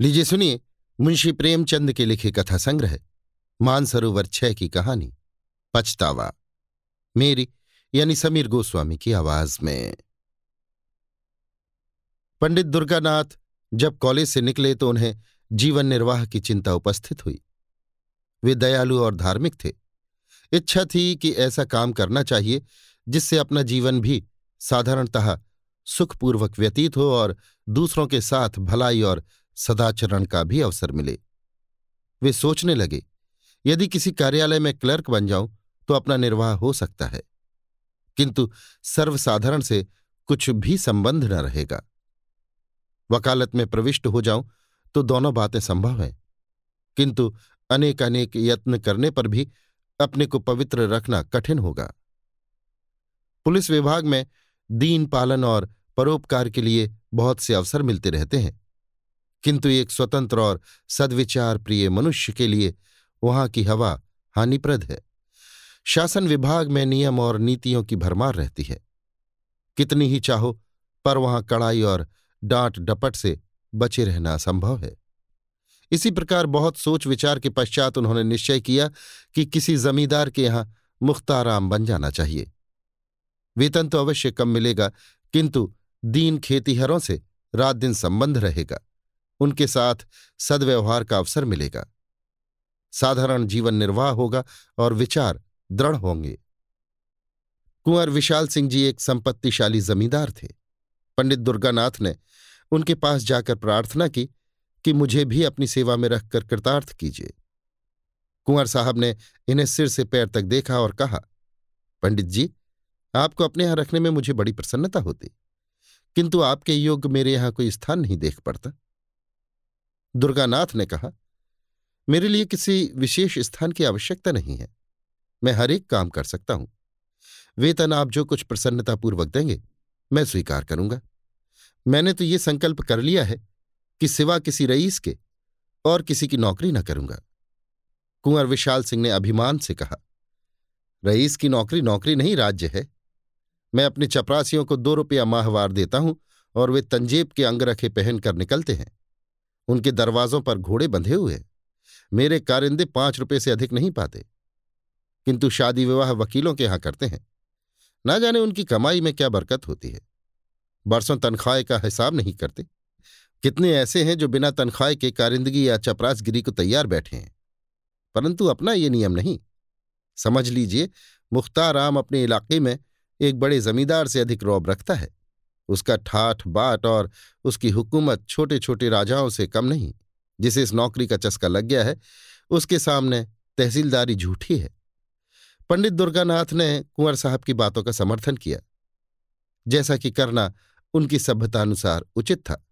लीजिए सुनिए, मुंशी प्रेमचंद के लिखे कथा संग्रह, मानसरोवर छह की कहानी, पछतावा। मेरी, यानी समीर गोस्वामी की आवाज़ में। पंडित दुर्गानाथ जब कॉलेज से निकले तो उन्हें जीवन निर्वाह की चिंता उपस्थित हुई। वे दयालु और धार्मिक थे। इच्छा थी कि ऐसा काम करना चाहिए, जिससे अपना जीवन भी साधारणतः सुखपूर्वक व्यतीत हो और दूसरों के साथ भलाई और सदाचरण का भी अवसर मिले। वे सोचने लगे, यदि किसी कार्यालय में क्लर्क बन जाऊँ तो अपना निर्वाह हो सकता है। किंतु सर्वसाधारण से कुछ भी संबंध न रहेगा। वकालत में प्रविष्ट हो जाऊँ तो दोनों बातें संभव हैं। किंतु अनेक अनेक यत्न करने पर भी अपने को पवित्र रखना कठिन होगा। पुलिस विभाग में दीन पालन और परोपकार के लिए बहुत से अवसर मिलते रहते हैं। किंतु एक स्वतंत्र और सद्विचार प्रिय मनुष्य के लिए वहाँ की हवा हानिप्रद है। शासन विभाग में नियम और नीतियों की भरमार रहती है। कितनी ही चाहो, पर वहाँ कड़ाई और डांट डपट से बचे रहना असंभव है। इसी प्रकार बहुत सोच विचार के पश्चात उन्होंने निश्चय किया कि किसी जमींदार के यहाँ मुख्ताराम बन जाना चाहिए। वेतन तो अवश्य कम मिलेगा, किंतु दीन खेतीहरों से रात दिन संबंध रहेगा। उनके साथ सदव्यवहार का अवसर मिलेगा। साधारण जीवन निर्वाह होगा और विचार दृढ़ होंगे। कुंवर विशाल सिंह जी एक संपत्तिशाली जमींदार थे। पंडित दुर्गानाथ ने उनके पास जाकर प्रार्थना की कि मुझे भी अपनी सेवा में रखकर कृतार्थ कीजिए। कुंवर साहब ने इन्हें सिर से पैर तक देखा और कहा, पंडित जी, आपको अपने यहाँ रखने में मुझे बड़ी प्रसन्नता होती। किंतु आपके योग्य मेरे यहाँ कोई स्थान नहीं देख पड़ता। दुर्गानाथ ने कहा, मेरे लिए किसी विशेष स्थान की आवश्यकता नहीं है। मैं हर एक काम कर सकता हूँ। वेतन आप जो कुछ प्रसन्नतापूर्वक देंगे, मैं स्वीकार करूँगा। मैंने तो ये संकल्प कर लिया है कि सिवा किसी रईस के और किसी की नौकरी न करूँगा। कुंवर विशाल सिंह ने अभिमान से कहा, रईस की नौकरी नौकरी नहीं, राज्य है। मैं अपने चपरासियों को दो रुपया माहवार देता हूँ और वे तंजेब के अंगरखे पहनकर निकलते हैं। उनके दरवाजों पर घोड़े बंधे हुए। मेरे कारिंदे पाँच रुपए से अधिक नहीं पाते। किंतु शादी विवाह वकीलों के यहाँ करते हैं। ना जाने उनकी कमाई में क्या बरकत होती है। बरसों तनख्वाह का हिसाब नहीं करते। कितने ऐसे हैं जो बिना तनख्वाह के कारिंदगी या चपरासगिरी को तैयार बैठे हैं। परंतु अपना ये नियम नहीं। समझ लीजिए, मुख्तार आम अपने इलाके में एक बड़े जमींदार से अधिक रौब रखता है। उसका ठाठ, बाट और उसकी हुकूमत छोटे छोटे राजाओं से कम नहीं, जिसे इस नौकरी का चस्का लग गया है, उसके सामने तहसीलदारी झूठी है। पंडित दुर्गानाथ ने कुंवर साहब की बातों का समर्थन किया, जैसा कि करना उनकी सभ्यतानुसार उचित था।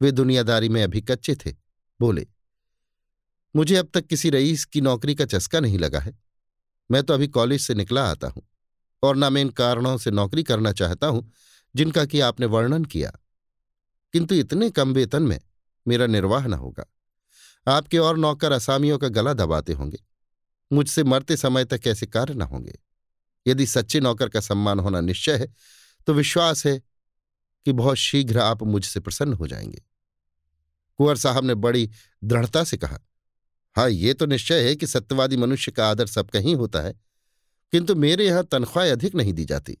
वे दुनियादारी में अभी कच्चे थे, बोले, मुझे अब तक किसी रईस की नौकरी का चस्का नहीं लगा है। मैं तो अभी कॉलेज से निकला आता हूँ और न मैं इन कारणों से नौकरी करना चाहता हूँ जिनका कि आपने वर्णन किया। किंतु इतने कम वेतन में मेरा निर्वाह न होगा। आपके और नौकर असामियों का गला दबाते होंगे। मुझसे मरते समय तक ऐसे कार्य न होंगे। यदि सच्चे नौकर का सम्मान होना निश्चय है तो विश्वास है कि बहुत शीघ्र आप मुझसे प्रसन्न हो जाएँगे। कुंवर साहब ने बड़ी दृढ़ता से कहा हाँ ये तो निश्चय है कि सत्यवादी मनुष्य का आदर सब कहीं होता है, किंतु मेरे यहाँ तनख्वाह अधिक नहीं दी जाती।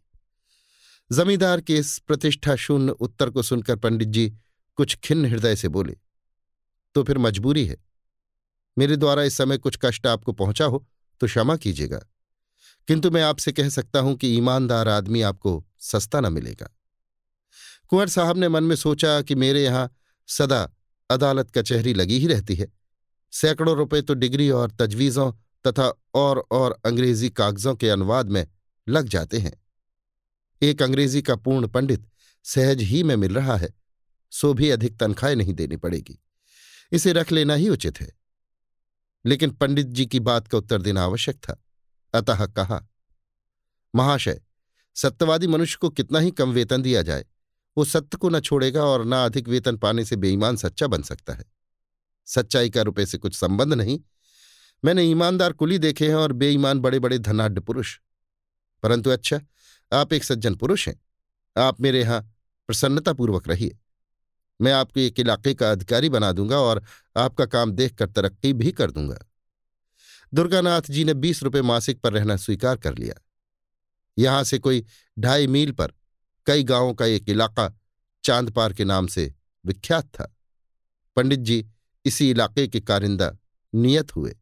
जमींदार के इस प्रतिष्ठा शून्य उत्तर को सुनकर पंडित जी कुछ खिन्न हृदय से बोले तो फिर मजबूरी है। मेरे द्वारा इस समय कुछ कष्ट आपको पहुँचा हो तो क्षमा कीजिएगा। किंतु मैं आपसे कह सकता हूँ कि ईमानदार आदमी आपको सस्ता न मिलेगा। कुंवर साहब ने मन में सोचा कि मेरे यहाँ सदा अदालत कचहरी लगी ही रहती है। सैकड़ों रुपए तो डिग्री और तजवीज़ों तथा और और अंग्रेज़ी कागजों के अनुवाद में लग जाते हैं। एक अंग्रेज़ी का पूर्ण पंडित सहज ही में मिल रहा है, सो भी अधिक तनख्वाहें नहीं देनी पड़ेगी। इसे रख लेना ही उचित है। लेकिन पंडित जी की बात का उत्तर देना आवश्यक था। अतः कहा, महाशय, सत्यवादी मनुष्य को कितना ही कम वेतन दिया जाए, वो सत्य को न छोड़ेगा और न अधिक वेतन पाने से बेईमान सच्चा बन सकता है। सच्चाई का रुपए से कुछ संबंध नहीं। मैंने ईमानदार कुली देखे हैं और बेईमान बड़े बड़े धनाढ़ पुरुष। परंतु अच्छा आप एक सज्जन पुरुष हैं। आप मेरे यहाँ प्रसन्नतापूर्वक रहिए। मैं आपको एक इलाके का अधिकारी बना दूँगा और आपका काम देखकर तरक्की भी कर दूँगा। दुर्गानाथ जी ने बीस रुपये मासिक पर रहना स्वीकार कर लिया। यहाँ से कोई ढाई मील पर कई गाँवों का एक इलाका चांदपार के नाम से विख्यात था। पंडित जी इसी इलाके के कारिंदा नियत हुए।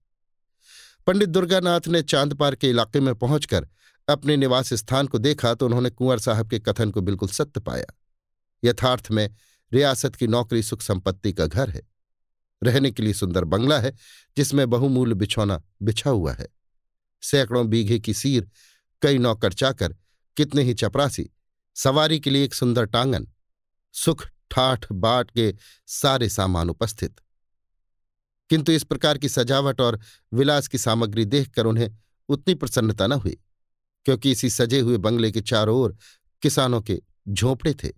पंडित दुर्गानाथ ने चांदपार के इलाके में पहुंचकर अपने निवास स्थान को देखा तो उन्होंने कुंवर साहब के कथन को बिल्कुल सत्य पाया। यथार्थ में रियासत की नौकरी सुख संपत्ति का घर है। रहने के लिए सुंदर बंगला है, जिसमें बहुमूल्य बिछौना बिछा हुआ है। सैकड़ों बीघे की सीर, कई नौकर चाकर, कितने ही चपरासी, सवारी के लिए एक सुंदर टांगन, सुख ठाठ बाट के सारे सामान उपस्थित। किंतु इस प्रकार की सजावट और विलास की सामग्री देखकर उन्हें उतनी प्रसन्नता न हुई। क्योंकि इसी सजे हुए बंगले के चारों ओर किसानों के झोंपड़े थे।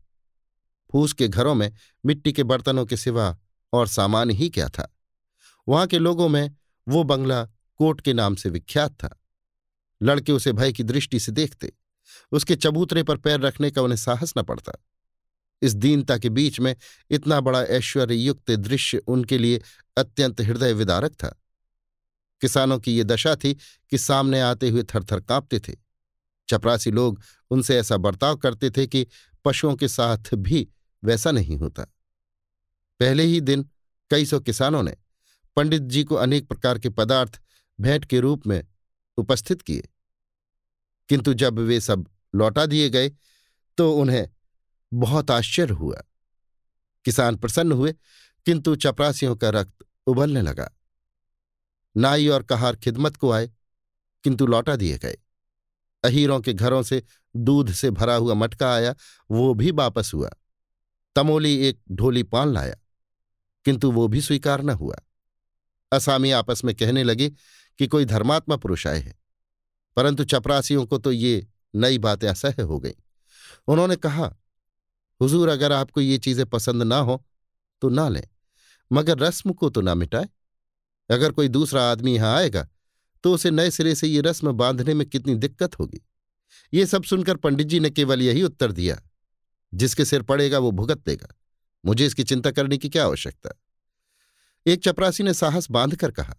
फूस के घरों में मिट्टी के बर्तनों के सिवा और सामान ही क्या था? वहाँ के लोगों में वो बंगला कोट के नाम से विख्यात था। लड़के उसे भय की दृष्टि से देखते, उसके चबूतरे पर पैर रखने का उन्हें साहस न पड़ता। इस दीनता के बीच में इतना बड़ा ऐश्वर्य युक्त दृश्य उनके लिए अत्यंत हृदय विदारक था। किसानों की ये दशा थी कि सामने आते हुए थरथर कांपते थे। चपरासी लोग उनसे ऐसा बर्ताव करते थे कि पशुओं के साथ भी वैसा नहीं होता। पहले ही दिन कई सौ किसानों ने पंडित जी को अनेक प्रकार के पदार्थ भेंट के रूप में उपस्थित किए। किंतु जब वे सब लौटा दिए गए तो उन्हें बहुत आश्चर्य हुआ। किसान प्रसन्न हुए, किंतु चपरासियों का रक्त उबलने लगा। नाई और कहार खिदमत को आए, किंतु लौटा दिए गए। अहीरों के घरों से दूध से भरा हुआ मटका आया, वो भी वापस हुआ। तमोली एक ढोली पान लाया, किंतु वो भी स्वीकार न हुआ। असामी आपस में कहने लगे कि कोई धर्मात्मा पुरुष आए हैं, परंतु चपरासियों को तो ये नई बातें असह्य हो गई। उन्होंने कहा, हुजूर, अगर आपको ये चीज़ें पसंद ना हो तो ना लें, मगर रस्म को तो ना मिटाए। अगर कोई दूसरा आदमी यहाँ आएगा तो उसे नए सिरे से ये रस्म बांधने में कितनी दिक्कत होगी। ये सब सुनकर पंडित जी ने केवल यही उत्तर दिया, जिसके सिर पड़ेगा वो भुगत देगा। मुझे इसकी चिंता करने की क्या आवश्यकता? एक चपरासी ने साहस बांधकर कहा,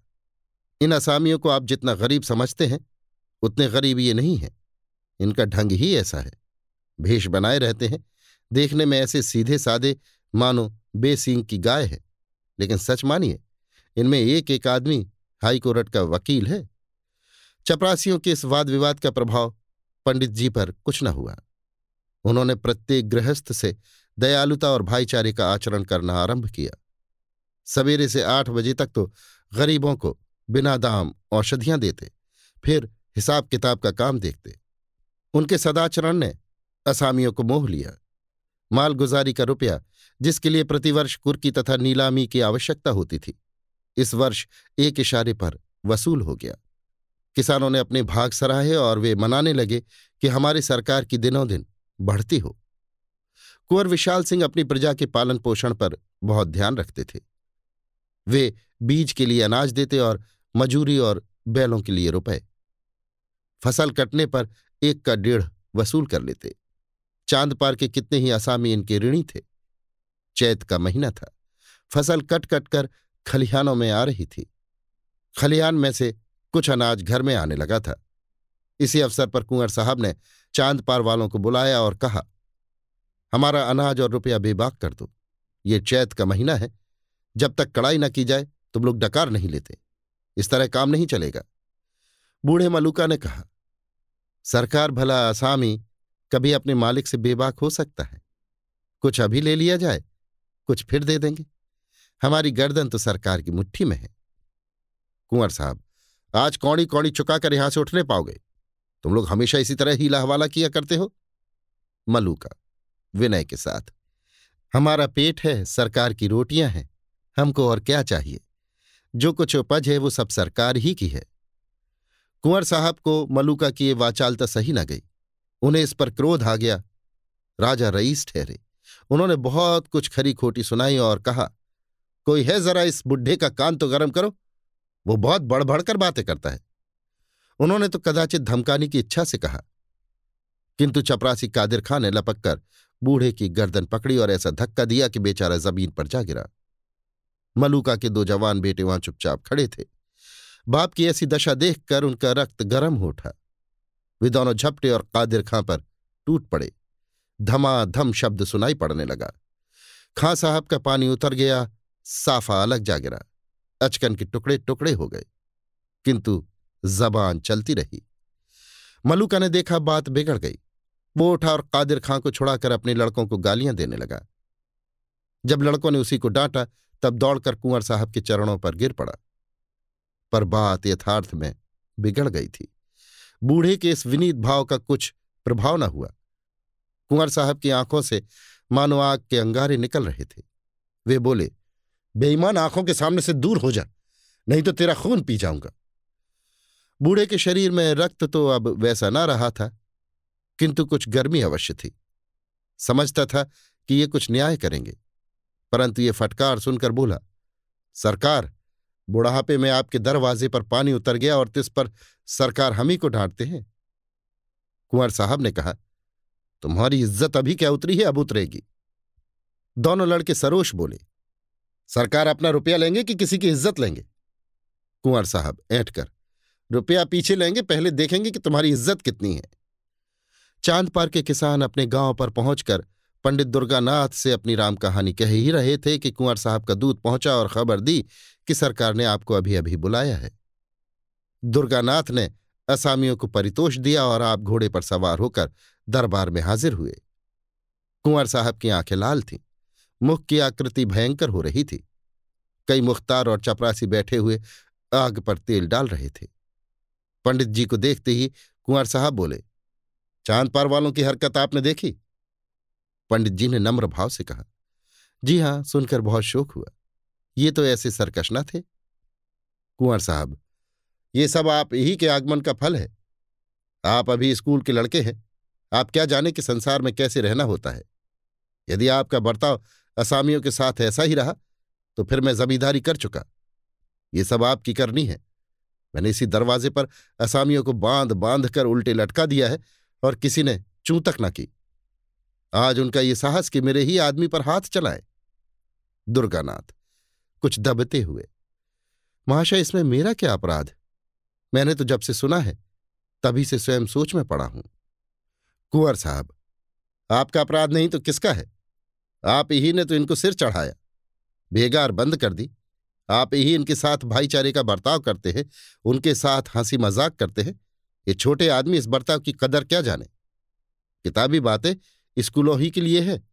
इन असामियों को आप जितना गरीब समझते हैं, उतने गरीब ये नहीं है। इनका ढंग ही ऐसा है। भेष बनाए रहते हैं। देखने में ऐसे सीधे सादे, मानो बेसींग की गाय है। लेकिन सच मानिए, इनमें एक एक आदमी हाईकोर्ट का वकील है। चपरासियों के इस वाद विवाद का प्रभाव पंडित जी पर कुछ न हुआ। उन्होंने प्रत्येक गृहस्थ से दयालुता और भाईचारे का आचरण करना आरंभ किया। सवेरे से आठ बजे तक तो गरीबों को बिना दाम औषधियाँ देते, फिर हिसाब किताब का काम देखते। उनके सदाचरण ने असामियों को मोह लिया। मालगुजारी का रुपया, जिसके लिए प्रतिवर्ष कुर्की तथा नीलामी की आवश्यकता होती थी, इस वर्ष एक इशारे पर वसूल हो गया। किसानों ने अपने भाग सराहे और वे मनाने लगे कि हमारी सरकार की दिनों दिन बढ़ती हो। कुंवर विशाल सिंह अपनी प्रजा के पालन पोषण पर बहुत ध्यान रखते थे। वे बीज के लिए अनाज देते और मजूरी और बैलों के लिए रुपए। फ़सल कटने पर एक का डेढ़ वसूल कर लेते। चाँद पार के कितने ही असामी इनके ऋणी थे। चैत का महीना था। फ़सल कट कट कर खलिहानों में आ रही थी। खलिहान में से कुछ अनाज घर में आने लगा था। इसी अवसर पर कुंवर साहब ने चाँद पार वालों को बुलाया और कहा, हमारा अनाज और रुपया बेबाक कर दो। ये चैत का महीना है। जब तक कड़ाई न की जाए, तुम लोग डकार नहीं लेते। इस तरह काम नहीं चलेगा। बूढ़े मलुका ने कहा, सरकार भला आसामी कभी अपने मालिक से बेबाक हो सकता है। कुछ अभी ले लिया जाए, कुछ फिर दे देंगे। हमारी गर्दन तो सरकार की मुट्ठी में है। कुंवर साहब आज कौड़ी कौड़ी चुकाकर यहाँ से उठने पाओगे। तुम लोग हमेशा इसी तरह ही हवाला किया करते हो? मलूका, विनय के साथ, हमारा पेट है, सरकार की रोटियाँ हैं, हमको और क्या चाहिए? जो कुछ उपज है वो सब सरकार ही की है। कुंवर साहब को मलूका की ये वाचालता सही न गई। उन्हें इस पर क्रोध आ गया। राजा रईस ठहरे। उन्होंने बहुत कुछ खरी खोटी सुनाई और कहा, कोई है जरा इस बुढ़े का कान तो गर्म करो। वो बहुत बढ़ बढ़कर बातें करता है। उन्होंने तो कदाचित धमकाने की इच्छा से कहा। किंतु चपरासी कादिर खां ने लपक कर बूढ़े की गर्दन पकड़ी और ऐसा धक्का दिया कि बेचारा ज़मीन पर जा गिरा। मलूका के दो जवान बेटे वहाँ चुपचाप खड़े थे। बाप की ऐसी दशा देखकर उनका रक्त गर्म हो उठा। वे दोनों झपटे और कादिर खां पर टूट पड़े। धमाधम शब्द सुनाई पड़ने लगा। खां साहब का पानी उतर गया, साफा अलग जा गिरा। अचकन के टुकड़े टुकड़े हो गए। किंतु जबान चलती रही। मलूका ने देखा बात बिगड़ गई। वो उठा और कादिर खां को छुड़ाकर अपने लड़कों को गालियाँ देने लगा। जब लड़कों ने उसी को डांटा, तब दौड़कर कुंवर साहब के चरणों पर गिर पड़ा। पर बात यथार्थ में बिगड़ गई थी। बूढ़े के इस विनीत भाव का कुछ प्रभाव न हुआ। कुंवर साहब की आँखों से मानो आग के अंगारे निकल रहे थे। वे बोले बेईमान आँखों के सामने से दूर हो जा, नहीं तो तेरा खून पी जाऊँगा। बूढ़े के शरीर में रक्त तो अब वैसा ना रहा था, किंतु कुछ गर्मी अवश्य थी। समझता था कि ये कुछ न्याय करेंगे, परंतु ये फटकार सुनकर बोला, सरकार, बुढ़ापे में आपके दरवाजे पर पानी उतर गया और तिस पर सरकार हम ही को डांटते हैं। कुंवर साहब ने कहा, तुम्हारी इज़्ज़त अभी क्या उतरी है, अब उतरेगी। दोनों लड़के सरोश बोले सरकार अपना रुपया लेंगे कि किसी की इज़्ज़त लेंगे? कुंवर साहब ऐंठ कर रुपया पीछे लेंगे, पहले देखेंगे कि तुम्हारी इज़्ज़त कितनी है। चाँद पार के किसान अपने गाँव पर पहुंचकर पंडित दुर्गानाथ से अपनी राम कहानी कह ही रहे थे कि कुंवर साहब का दूध पहुँचा और खबर दी कि सरकार ने आपको अभी अभी बुलाया है। दुर्गानाथ ने असामियों को परितोष दिया और आप घोड़े पर सवार होकर दरबार में हाजिर हुए। कुंवर साहब की आँखें लाल थीं। मुख की आकृति भयंकर हो रही थी। कई मुख्तार और चपरासी बैठे हुए आग पर तेल डाल रहे थे। पंडित जी को देखते ही कुंवर साहब बोले, चाँद पार वालों की हरकत आपने देखी? पंडित जी ने नम्र भाव से कहा, जी हाँ, सुनकर बहुत शोक हुआ। ये तो ऐसे सरकश न थे। कुंवर साहब, ये सब आप ही के आगमन का फल है। आप अभी स्कूल के लड़के हैं। आप क्या जाने कि संसार में कैसे रहना होता है? यदि आपका बर्ताव असामियों के साथ ऐसा ही रहा तो फिर मैं जमींदारी कर चुका। ये सब आपकी करनी है। मैंने इसी दरवाजे पर असामियों को बाँध बाँध कर उल्टे लटका दिया है, और किसी ने चूं तक न की। आज उनका ये साहस कि मेरे ही आदमी पर हाथ चलाए। दुर्गानाथ, कुछ दबते हुए। महाशय, इसमें मेरा क्या अपराध? मैंने तो जब से सुना है, तभी से स्वयं सोच में पड़ा हूँ। कुंवर साहब, आपका अपराध नहीं तो किसका है? आप ही ने तो इनको सिर चढ़ाया। बेगार बंद कर दी। आप ही इनके साथ भाईचारे का बर्ताव करते हैं, उनके साथ हँसी मज़ाक करते हैं। ये छोटे आदमी इस बर्ताव की कदर क्या जाने? किताबी बातें स्कूलों ही के लिए है।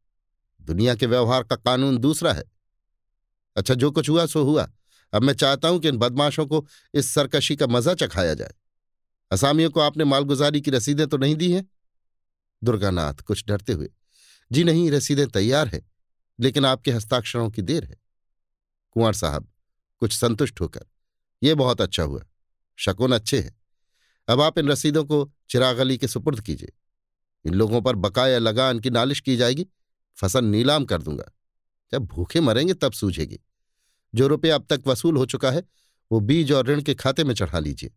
दुनिया के व्यवहार का कानून दूसरा है। अच्छा जो कुछ हुआ, सो हुआ। अब मैं चाहता हूँ कि इन बदमाशों को इस सरकशी का मज़ा चखाया जाए। असामियों को आपने मालगुजारी की रसीदें तो नहीं दी हैं? दुर्गानाथ कुछ डरते हुए जी नहीं रसीदें तैयार हैं, लेकिन आपके हस्ताक्षरों की देर है। कुंवर साहब, कुछ संतुष्ट होकर यह बहुत अच्छा हुआ, शकुन अच्छे हैं। अब आप इन रसीदों को चिराग अली के सुपुर्द कीजिए। इन लोगों पर बकाया लगान की नालिश की जाएगी फ़सल नीलाम कर दूँगा। जब भूखे मरेंगे तब सूझेगी। जो रुपया अब तक वसूल हो चुका है, वो बीज और ऋण के खाते में चढ़ा लीजिए।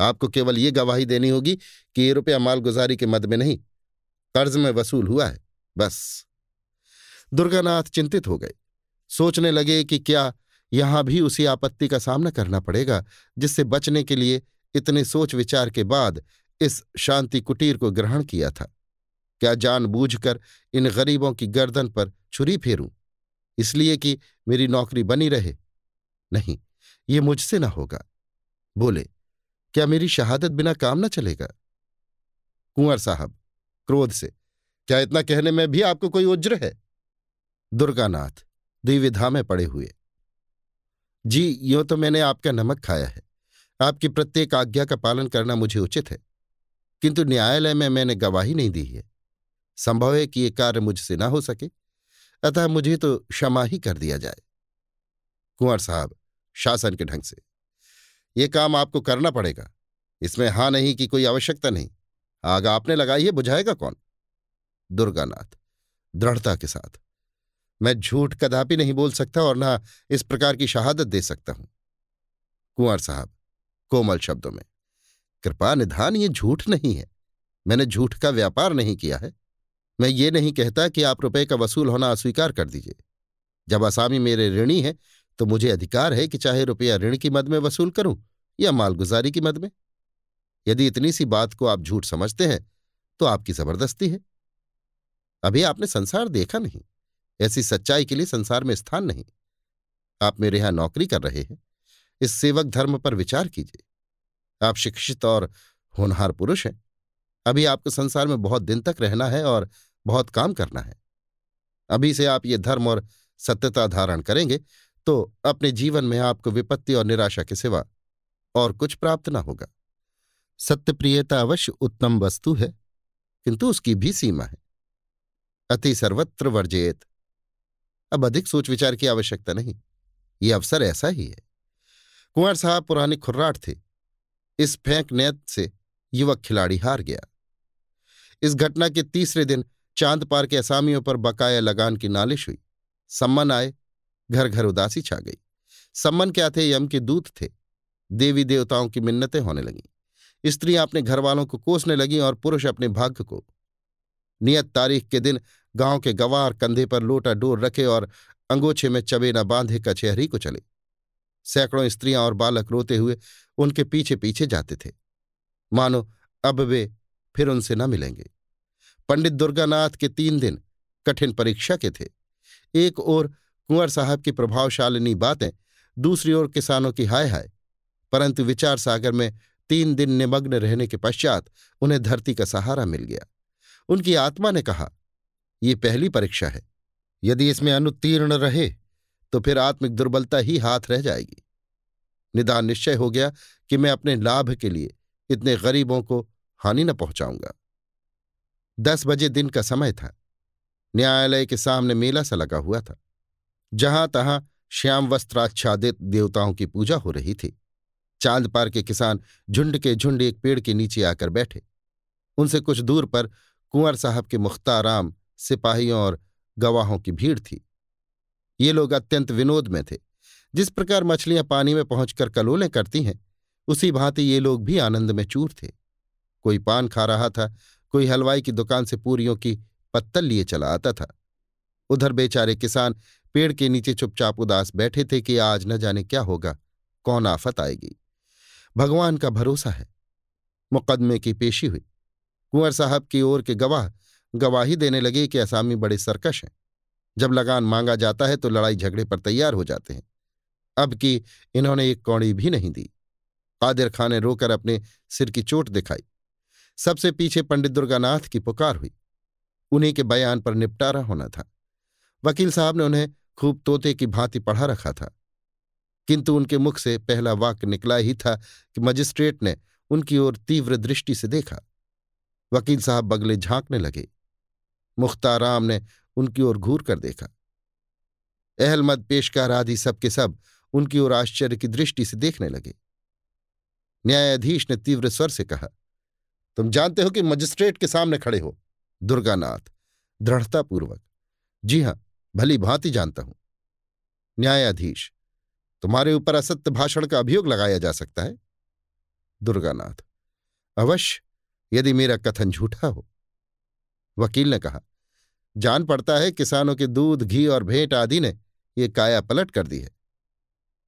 आपको केवल ये गवाही देनी होगी कि ये रुपया मालगुजारी के मद में नहीं, कर्ज में वसूल हुआ है। बस। दुर्गानाथ चिंतित हो गए। सोचने लगे कि क्या यहाँ भी उसी आपत्ति का सामना करना पड़ेगा, जिससे बचने के लिए इतने सोच विचार के बाद इस शांति कुटीर को ग्रहण किया था। क्या जानबूझकर इन गरीबों की गर्दन पर छुरी फेरूं? इसलिए कि मेरी नौकरी बनी रहे। नहीं, ये मुझसे ना होगा। बोले, क्या मेरी शहादत बिना काम न चलेगा? कुंवर साहब, क्रोध से क्या इतना कहने में भी आपको कोई उज्र है? दुर्गानाथ, द्विविधा में पड़े हुए। जी, यो तो मैंने आपका नमक खाया है। आपकी प्रत्येक आज्ञा का पालन करना मुझे उचित है। किंतु न्यायालय में मैंने गवाही नहीं दी है। संभव है कि ये कार्य मुझसे ना हो सके। अतः मुझे तो क्षमा ही कर दिया जाए। कुंवर साहब, शासन के ढंग से। ये काम आपको करना पड़ेगा। इसमें हाँ नहीं की कोई आवश्यकता नहीं। आग आपने लगाई है, बुझाएगा कौन? दुर्गानाथ दृढ़ता के साथ। मैं झूठ कदापि नहीं बोल सकता और ना इस प्रकार की शहादत दे सकता हूँ। कुंवर साहब, कोमल शब्दों में, कृपा निधान ये झूठ नहीं है। मैंने झूठ का व्यापार नहीं किया है। मैं ये नहीं कहता कि आप रुपए का वसूल होना अस्वीकार कर दीजिए। जब आसामी मेरे ऋणी है तो मुझे अधिकार है कि चाहे रुपया ऋण की मद में वसूल करूँ या मालगुजारी की मद में। यदि इतनी सी बात को आप झूठ समझते हैं तो आपकी ज़बरदस्ती है। अभी आपने संसार देखा नहीं। ऐसी सच्चाई के लिए संसार में स्थान नहीं। आप मेरे यहाँ नौकरी कर रहे हैं। इस सेवक धर्म पर विचार कीजिए। आप शिक्षित और होनहार पुरुष हैं। अभी आपको संसार में बहुत दिन तक रहना है और बहुत काम करना है। अभी से आप ये धर्म और सत्यता धारण करेंगे तो अपने जीवन में आपको विपत्ति और निराशा के सिवा और कुछ प्राप्त न होगा। सत्यप्रियता अवश्य उत्तम वस्तु है, किंतु उसकी भी सीमा है। अति सर्वत्र वर्जेत अब अधिक सोच विचार की आवश्यकता नहीं। ये अवसर ऐसा ही है। कुंवर साहब पुराने खुर्राट थे। इस फेंक नेत से युवक खिलाड़ी हार गया। इस घटना के तीसरे दिन चाँद पार के असामियों पर बकाया लगान की नालिश हुई। सम्मन आए घर घर उदासी छा गई। सम्मन क्या थे? यम के दूत थे। देवी देवताओं की मिन्नतें होने लगीं। स्त्रियाँ अपने घर वालों को कोसने लगीं और पुरुष अपने भाग्य को नियत तारीख के दिन गाँव के गवार कंधे पर लोटा डोर रखे और अंगोछे में चबे न बांधे कचहरी को चले। सैकड़ों स्त्रियाँ और बालक रोते हुए उनके पीछे पीछे जाते थे। मानो अब वे फिर उनसे न मिलेंगे। पंडित दुर्गानाथ के तीन दिन कठिन परीक्षा के थे। एक ओर कुंवर साहब की प्रभावशालिनी बातें, दूसरी ओर किसानों की हाय हाय परंतु विचार सागर में तीन दिन निमग्न रहने के पश्चात उन्हें धरती का सहारा मिल गया। उनकी आत्मा ने कहा, ये पहली परीक्षा है। यदि इसमें अनुत्तीर्ण रहे तो फिर आत्मिक दुर्बलता ही हाथ रह जाएगी। निदान निश्चय हो गया कि मैं अपने लाभ के लिए इतने गरीबों को हानि न पहुंचाऊँगा। दस बजे दिन का समय था। न्यायालय के सामने मेला सा लगा हुआ था, जहाँ तहां श्याम वस्त्राच्छादित देवताओं की पूजा हो रही थी। चाँद पार के किसान झुंड के झुंड एक पेड़ के नीचे आकर बैठे। उनसे कुछ दूर पर कुंवर साहब के मुख्ताराम, सिपाहियों और गवाहों की भीड़ थी। ये लोग अत्यंत विनोद में थे। जिस प्रकार मछलियाँ पानी में पहुंचकर कलोलें करती हैं, उसी भांति ये लोग भी आनंद में चूर थे। कोई पान खा रहा था, कोई हलवाई की दुकान से पूरियों की पत्तल लिए चला आता था। उधर बेचारे किसान पेड़ के नीचे चुपचाप उदास बैठे थे कि आज न जाने क्या होगा, कौन आफत आएगी। भगवान का भरोसा है। मुकदमे की पेशी हुई। कुंवर साहब की ओर के गवाह गवाही देने लगे कि असामी बड़े सरकश हैं। जब लगान मांगा जाता है तो लड़ाई झगड़े पर तैयार हो जाते हैं। अब कि इन्होंने एक कौड़ी भी नहीं दी। कादिर खां ने रोकर अपने सिर की चोट दिखाई। सबसे पीछे पंडित दुर्गानाथ की पुकार हुई। उन्हीं के बयान पर निपटारा होना था। वकील साहब ने उन्हें खूब तोते की भांति पढ़ा रखा था। किंतु उनके मुख से पहला वाक्य निकला ही था कि मजिस्ट्रेट ने उनकी ओर तीव्र दृष्टि से देखा। वकील साहब बगले झांकने लगे। मुख्ताराम ने उनकी ओर घूर कर देखा। अहलमद पेशकार आदि सबके सब उनकी ओर आश्चर्य की दृष्टि से देखने लगे। न्यायाधीश ने तीव्र स्वर से कहा, तुम जानते हो कि मजिस्ट्रेट के सामने खड़े हो, दुर्गानाथ, दृढ़तापूर्वक। जी हाँ, भली भांति जानता हूँ। न्यायाधीश, तुम्हारे ऊपर असत्य भाषण का अभियोग लगाया जा सकता है? दुर्गानाथ, अवश्य। यदि मेरा कथन झूठा हो। वकील ने कहा, जान पड़ता है किसानों के दूध, घी और भेंट आदि ने ये काया पलट कर दी है।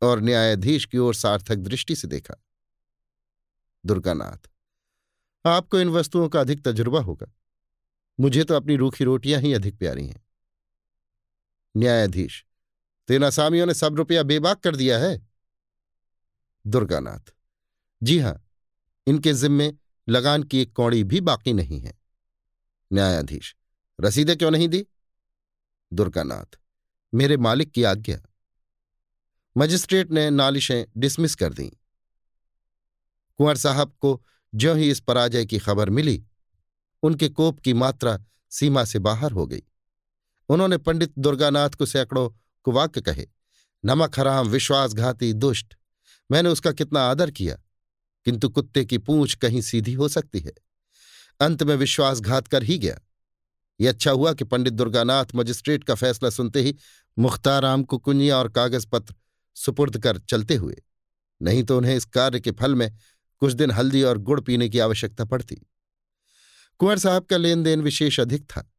और न्यायाधीश की ओर सार्थक दृष्टि से देखा। दुर्गानाथ, आपको इन वस्तुओं का अधिक तजुर्बा होगा। मुझे तो अपनी रूखी रोटियाँ ही अधिक प्यारी हैं। न्यायाधीश तो इन असामियों ने सब रुपया बेबाक कर दिया है। दुर्गानाथ, जी हाँ, इनके जिम्मे लगान की एक कौड़ी भी बाकी नहीं है। न्यायाधीश, रसीदें क्यों नहीं दी? दुर्गानाथ, मेरे मालिक की आज्ञा। मजिस्ट्रेट ने नालिशें डिसमिस कर दी। कुंवर साहब को ज्यों ही इस पराजय की खबर मिली, उनके कोप की मात्रा सीमा से बाहर हो गई। उन्होंने पंडित दुर्गानाथ को सैकड़ों कुवाक्य कहे, नमक हराम, विश्वासघाती दुष्ट, मैंने उसका कितना आदर किया। किंतु कुत्ते की पूंछ कहीं सीधी हो सकती है। अंत में विश्वासघात कर ही गया। ये अच्छा हुआ कि पंडित दुर्गानाथ मजिस्ट्रेट का फैसला सुनते ही मुख्ताराम को कुंजिया और कागज़ पत्र सुपुर्द कर चलते हुए। नहीं तो उन्हें इस कार्य के फल में कुछ दिन हल्दी और गुड़ पीने की आवश्यकता पड़ती। कुंवर साहब का लेन देन विशेष अधिक था।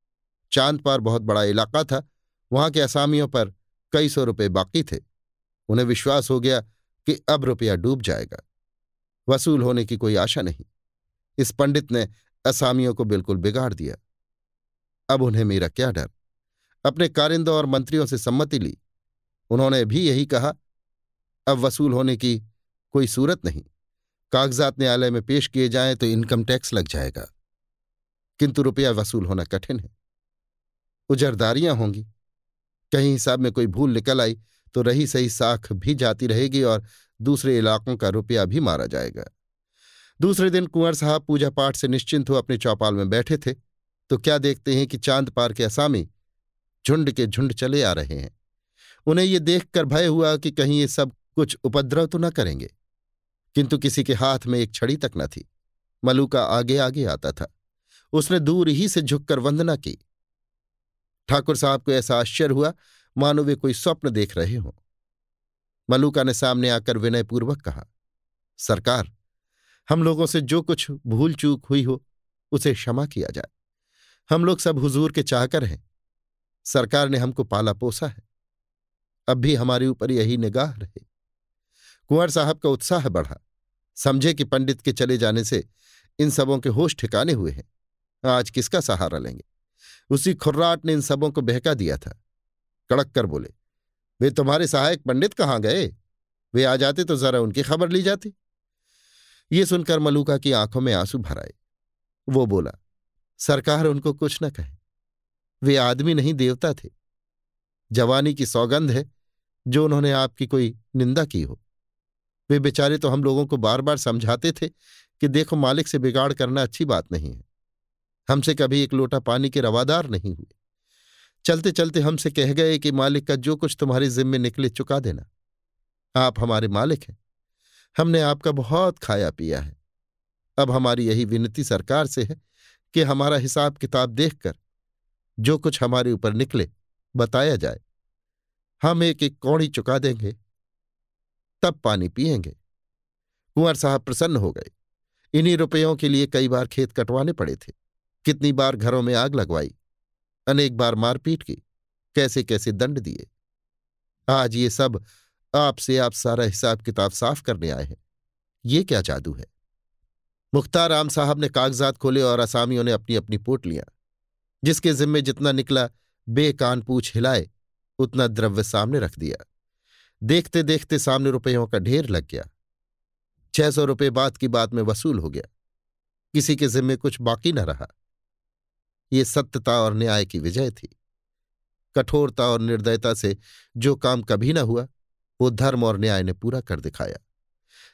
चाँद पार बहुत बड़ा इलाका था। वहाँ के असामियों पर कई सौ रुपये बाकी थे। उन्हें विश्वास हो गया कि अब रुपया डूब जाएगा। वसूल होने की कोई आशा नहीं। इस पंडित ने असामियों को बिल्कुल बिगाड़ दिया। अब उन्हें मेरा क्या डर? अपने कारिंदों और मंत्रियों से सम्मति ली। उन्होंने भी यही कहा, अब वसूल होने की कोई सूरत नहीं। कागजात न्यायालय में पेश किए जाएँ तो इनकम टैक्स लग जाएगा। किंतु रुपया वसूल होना कठिन है। उजरदारियाँ होंगी। कहीं हिसाब में कोई भूल निकल आई तो रही सही साख भी जाती रहेगी और दूसरे इलाकों का रुपया भी मारा जाएगा। दूसरे दिन कुंवर साहब पूजा पाठ से निश्चिंत हो अपने चौपाल में बैठे थे तो क्या देखते हैं कि चाँद पार के असामी झुंड के झुंड चले आ रहे हैं। उन्हें ये देखकर भय हुआ कि कहीं ये सब कुछ उपद्रव तो न करेंगे, किंतु किसी के हाथ में एक छड़ी तक न थी। मलूका आगे आगे आता था। उसने दूर ही से झुककर वंदना की। ठाकुर साहब को ऐसा आश्चर्य हुआ, मानो वे कोई स्वप्न देख रहे हों। मलूका ने सामने आकर विनयपूर्वक कहा, सरकार, हम लोगों से जो कुछ भूल चूक हुई हो, उसे क्षमा किया जाए। हम लोग सब हुजूर के चाहकर हैं। सरकार ने हमको पाला पोसा है। अब भी हमारे ऊपर यही निगाह रहे। कुंवर साहब का उत्साह बढ़ा। समझे कि पंडित के चले जाने से इन सबों के होश ठिकाने हुए हैं। आज किसका सहारा लेंगे? उसी खुर्राट ने इन सबों को बहका दिया था। कड़क कर बोले वे तुम्हारे सहायक पंडित कहाँ गए? वे आ जाते तो जरा उनकी खबर ली जाती। ये सुनकर मलूका की आँखों में आँसू भर आए। वो बोला, सरकार उनको कुछ न कहे। वे आदमी नहीं, देवता थे। जवानी की सौगंध है जो उन्होंने आपकी कोई निंदा की हो। वे बेचारे तो हम लोगों को बार बार समझाते थे कि देखो मालिक से बिगाड़ करना अच्छी बात नहीं है। हमसे कभी एक लोटा पानी के रवादार नहीं हुए। चलते चलते हमसे कह गए कि मालिक का जो कुछ तुम्हारे जिम्मे निकले चुका देना। आप हमारे मालिक हैं। हमने आपका बहुत खाया पिया है। अब हमारी यही विनती सरकार से है कि हमारा हिसाब किताब देखकर जो कुछ हमारे ऊपर निकले, बताया जाए। हम एक एक कौड़ी चुका देंगे, तब पानी पिएँगे कुंवर साहब प्रसन्न हो गए। इन्हीं रुपयों के लिए कई बार खेत कटवाने पड़े थे। कितनी बार घरों में आग लगवाई। अनेक बार मारपीट की कैसे कैसे दंड दिए। आज ये सब आपसे आप सारा हिसाब किताब साफ़ करने आए हैं। ये क्या जादू है? मुख्तार राम साहब ने कागजात खोले और असामियों ने अपनी अपनी पोट लिया। जिसके जिम्मे जितना निकला, बेकान पूछ हिलाए, उतना द्रव्य सामने रख दिया। देखते देखते सामने रुपयों का ढेर लग गया। छह सौ रुपये बात की बात में वसूल हो गया। किसी के जिम्मे कुछ बाकी न रहा। ये सत्यता और न्याय की विजय थी। कठोरता और निर्दयता से जो काम कभी न हुआ, वो धर्म और न्याय ने पूरा कर दिखाया।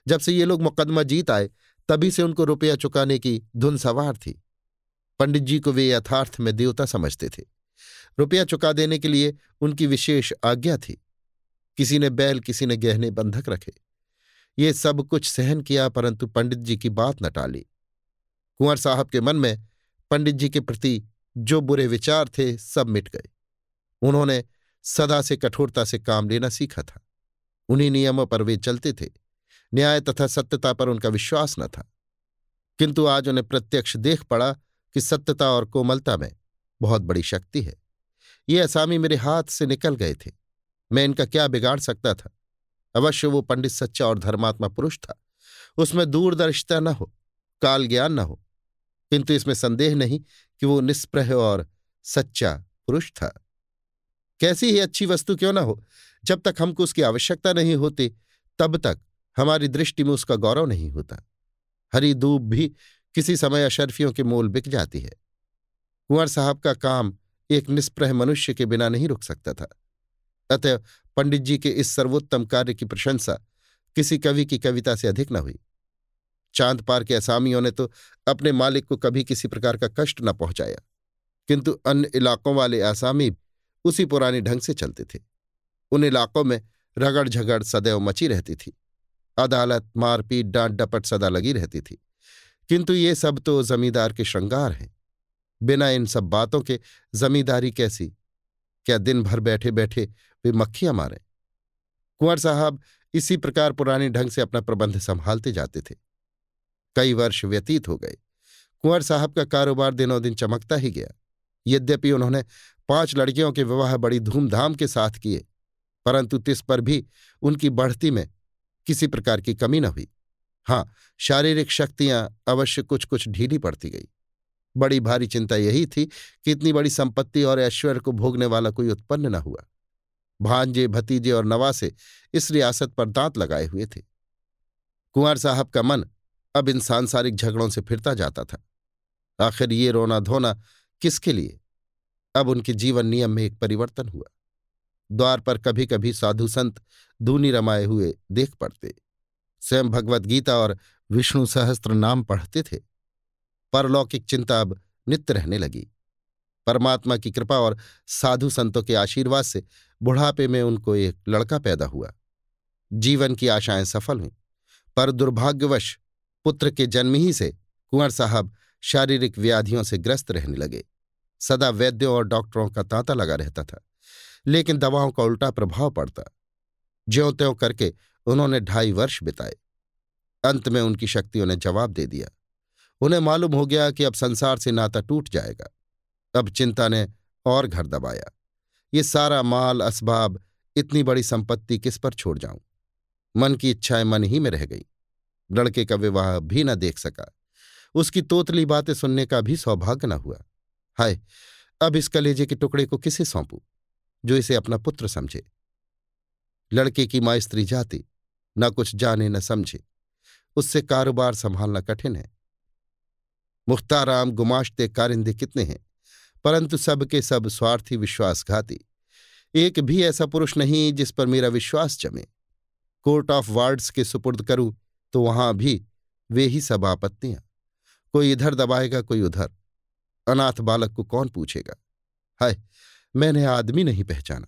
जब से ये लोग मुकदमा जीत आए, तभी से उनको रुपया चुकाने की धुन सवार थी। पंडित जी को वे यथार्थ में देवता समझते थे। रुपया चुका देने के लिए उनकी विशेष आज्ञा थी। किसी ने बैल, किसी ने गहने बंधक रखे। ये सब कुछ सहन किया, परंतु पंडित जी की बात न टाली। कुंवर साहब के मन में पंडित जी के प्रति जो बुरे विचार थे सब मिट गए। उन्होंने सदा से कठोरता से काम लेना सीखा था। उन्हीं नियमों पर वे चलते थे। न्याय तथा सत्यता पर उनका विश्वास न था। किंतु आज उन्हें प्रत्यक्ष देख पड़ा कि सत्यता और कोमलता में बहुत बड़ी शक्ति है। ये असामी मेरे हाथ से निकल गए थे। मैं इनका क्या बिगाड़ सकता था? अवश्य वो पंडित सच्चा और धर्मात्मा पुरुष था। उसमें दूरदर्शिता न हो काल ज्ञान न हो। किंतु इसमें संदेह नहीं कि वो निष्प्रह और सच्चा पुरुष था। कैसी ही अच्छी वस्तु क्यों ना हो? जब तक हमको उसकी आवश्यकता नहीं होती, तब तक हमारी दृष्टि में उसका गौरव नहीं होता। हरी दूब भी किसी समय अशर्फियों के मोल बिक जाती है। कुंवर साहब का काम एक निष्प्रह मनुष्य के बिना नहीं रुक सकता था। अतः पंडित जी के इस सर्वोत्तम कार्य की प्रशंसा किसी कवि की कविता से अधिक न हुई। चाँद पार के असामियों ने तो अपने मालिक को कभी किसी प्रकार का कष्ट न पहुँचाया। किंतु अन्य इलाकों वाले आसामी उसी पुराने ढंग से चलते थे। उन इलाकों में रगड़ झगड़ सदैव मची रहती थी। अदालत, मारपीट डांट डपट सदा लगी रहती थी। किंतु ये सब तो जमींदार के श्रृंगार हैं। बिना इन सब बातों के जमींदारी कैसी? क्या दिन भर बैठे बैठे वे मक्खियाँ मारें? कुंवर साहब इसी प्रकार पुराने ढंग से अपना प्रबंध संभालते जाते थे। कई वर्ष व्यतीत हो गए कुंवर साहब का कारोबार दिनों दिन चमकता ही गया। यद्यपि उन्होंने पाँच लड़कियों के विवाह बड़ी धूमधाम के साथ किए, परंतु तिस पर भी उनकी बढ़ती में किसी प्रकार की कमी न हुई। हाँ शारीरिक शक्तियाँ अवश्य कुछ कुछ ढीली पड़ती गई। बड़ी भारी चिंता यही थी कि इतनी बड़ी संपत्ति और ऐश्वर्य को भोगने वाला कोई उत्पन्न न हुआ। भांजे, भतीजे और नवासे इस रियासत पर दांत लगाए हुए थे। कुंवर साहब का मन अब इन सांसारिक झगड़ों से फिरता जाता था। आखिर ये रोना धोना किसके लिए? अब उनके जीवन नियम में एक परिवर्तन हुआ। द्वार पर कभी कभी साधु संत दूनी रमाए हुए देख पड़ते। स्वयं भगवत गीता और विष्णु सहस्त्र नाम पढ़ते थे। परलौकिक चिंता अब नित्य रहने लगी। परमात्मा की कृपा और साधु संतों के आशीर्वाद से बुढ़ापे में उनको एक लड़का पैदा हुआ। जीवन की आशाएँ सफल हुईं, पर दुर्भाग्यवश पुत्र के जन्म ही से कुंवर साहब शारीरिक व्याधियों से ग्रस्त रहने लगे। सदा वैद्यों और डॉक्टरों का तांता लगा रहता था, लेकिन दवाओं का उल्टा प्रभाव पड़ता। ज्यों त्यों करके उन्होंने ढाई वर्ष बिताए। अंत में उनकी शक्तियों ने जवाब दे दिया। उन्हें मालूम हो गया कि अब संसार से नाता टूट जाएगा। अब चिंता ने और घर दबाया। ये सारा माल, असबाब, इतनी बड़ी संपत्ति किस पर छोड़ जाऊँ? मन की इच्छाएँ मन ही में रह गई। लड़के का विवाह भी न देख सका। उसकी तोतली बातें सुनने का भी सौभाग्य न हुआ। हाय, अब इस कलेजे के टुकड़े को किसे सौंपू, जो इसे अपना पुत्र समझे? लड़के की माँ स्त्री जाति, न कुछ जाने, न समझे। उससे कारोबार संभालना कठिन है। मुख्ताराम गुमाश्ते कारिंदे कितने हैं? परंतु सबके सब स्वार्थी विश्वासघाती। एक भी ऐसा पुरुष नहीं जिस पर मेरा विश्वास जमे। कोर्ट ऑफ़ वार्ड्स के सुपुर्द करूँ तो वहाँ भी वे ही सब आपत्तियाँ। कोई इधर दबाएगा, कोई उधर। अनाथ बालक को कौन पूछेगा? हाय, मैंने आदमी नहीं पहचाना।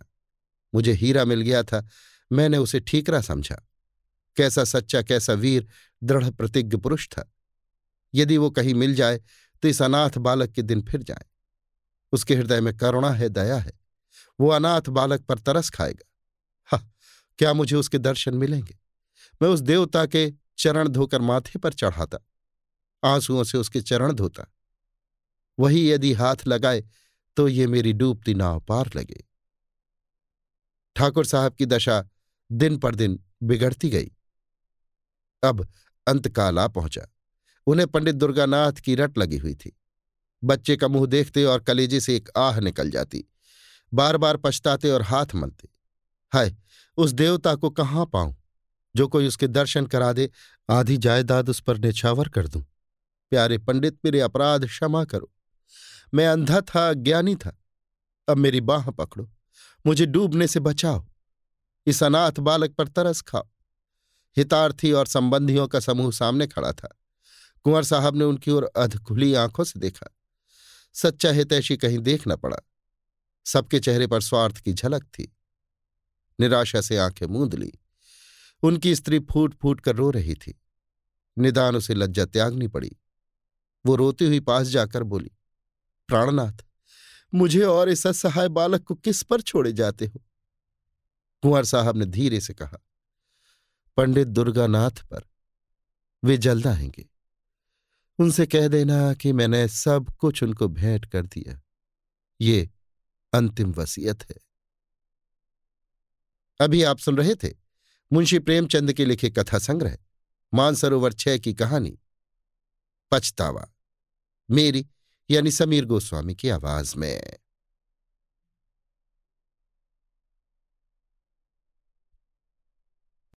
मुझे हीरा मिल गया था, मैंने उसे ठीकरा समझा। कैसा सच्चा, कैसा वीर, दृढ़ प्रतिज्ञ पुरुष था। यदि वो कहीं मिल जाए तो इस अनाथ बालक के दिन फिर जाए। उसके हृदय में करुणा है, दया है। वो अनाथ बालक पर तरस खाएगा। हा, क्या मुझे उसके दर्शन मिलेंगे? मैं उस देवता के चरण धोकर माथे पर चढ़ाता, आंसुओं से उसके चरण धोता। वही यदि हाथ लगाए तो ये मेरी डूबती नाव पार लगे। ठाकुर साहब की दशा दिन पर दिन बिगड़ती गई। अब अंतकाल आ पहुँचा। उन्हें पंडित दुर्गानाथ की रट लगी हुई थी। बच्चे का मुँह देखते और कलेजे से एक आह निकल जाती। बार बार पछताते और हाथ मलते। हाय, उस देवता को कहाँ पाऊँ? जो कोई उसके दर्शन करा दे, आधी जायदाद उस पर निछावर कर दूँ। प्यारे पंडित, मेरे अपराध क्षमा करो। मैं अंधा था अज्ञानी था। अब मेरी बाह पकड़ो। मुझे डूबने से बचाओ। इस अनाथ बालक पर तरस खाओ। हितार्थी और संबंधियों का समूह सामने खड़ा था। कुंवर साहब ने उनकी ओर अध खुली आँखों से देखा। सच्चा हितैषी कहीं देख न पड़ा। सबके चेहरे पर स्वार्थ की झलक थी। निराशा से आँखें मूंद ली। उनकी स्त्री फूट फूट कर रो रही थी। निदान उसे लज्जा त्यागनी पड़ी। वो रोती हुई पास जाकर बोली, प्राणनाथ, मुझे और इस असहाय बालक को किस पर छोड़े जाते हो? कुंवर साहब ने धीरे से कहा, पंडित दुर्गानाथ पर। वे जल्द आएँगे उनसे कह देना कि मैंने सब कुछ उनको भेंट कर दिया। ये अंतिम वसीयत है। अभी आप सुन रहे थे मुंशी प्रेमचंद के लिखे कथा संग्रह, मानसरोवर छह की कहानी। पछतावा, मेरी यानी समीर गोस्वामी की आवाज़ में।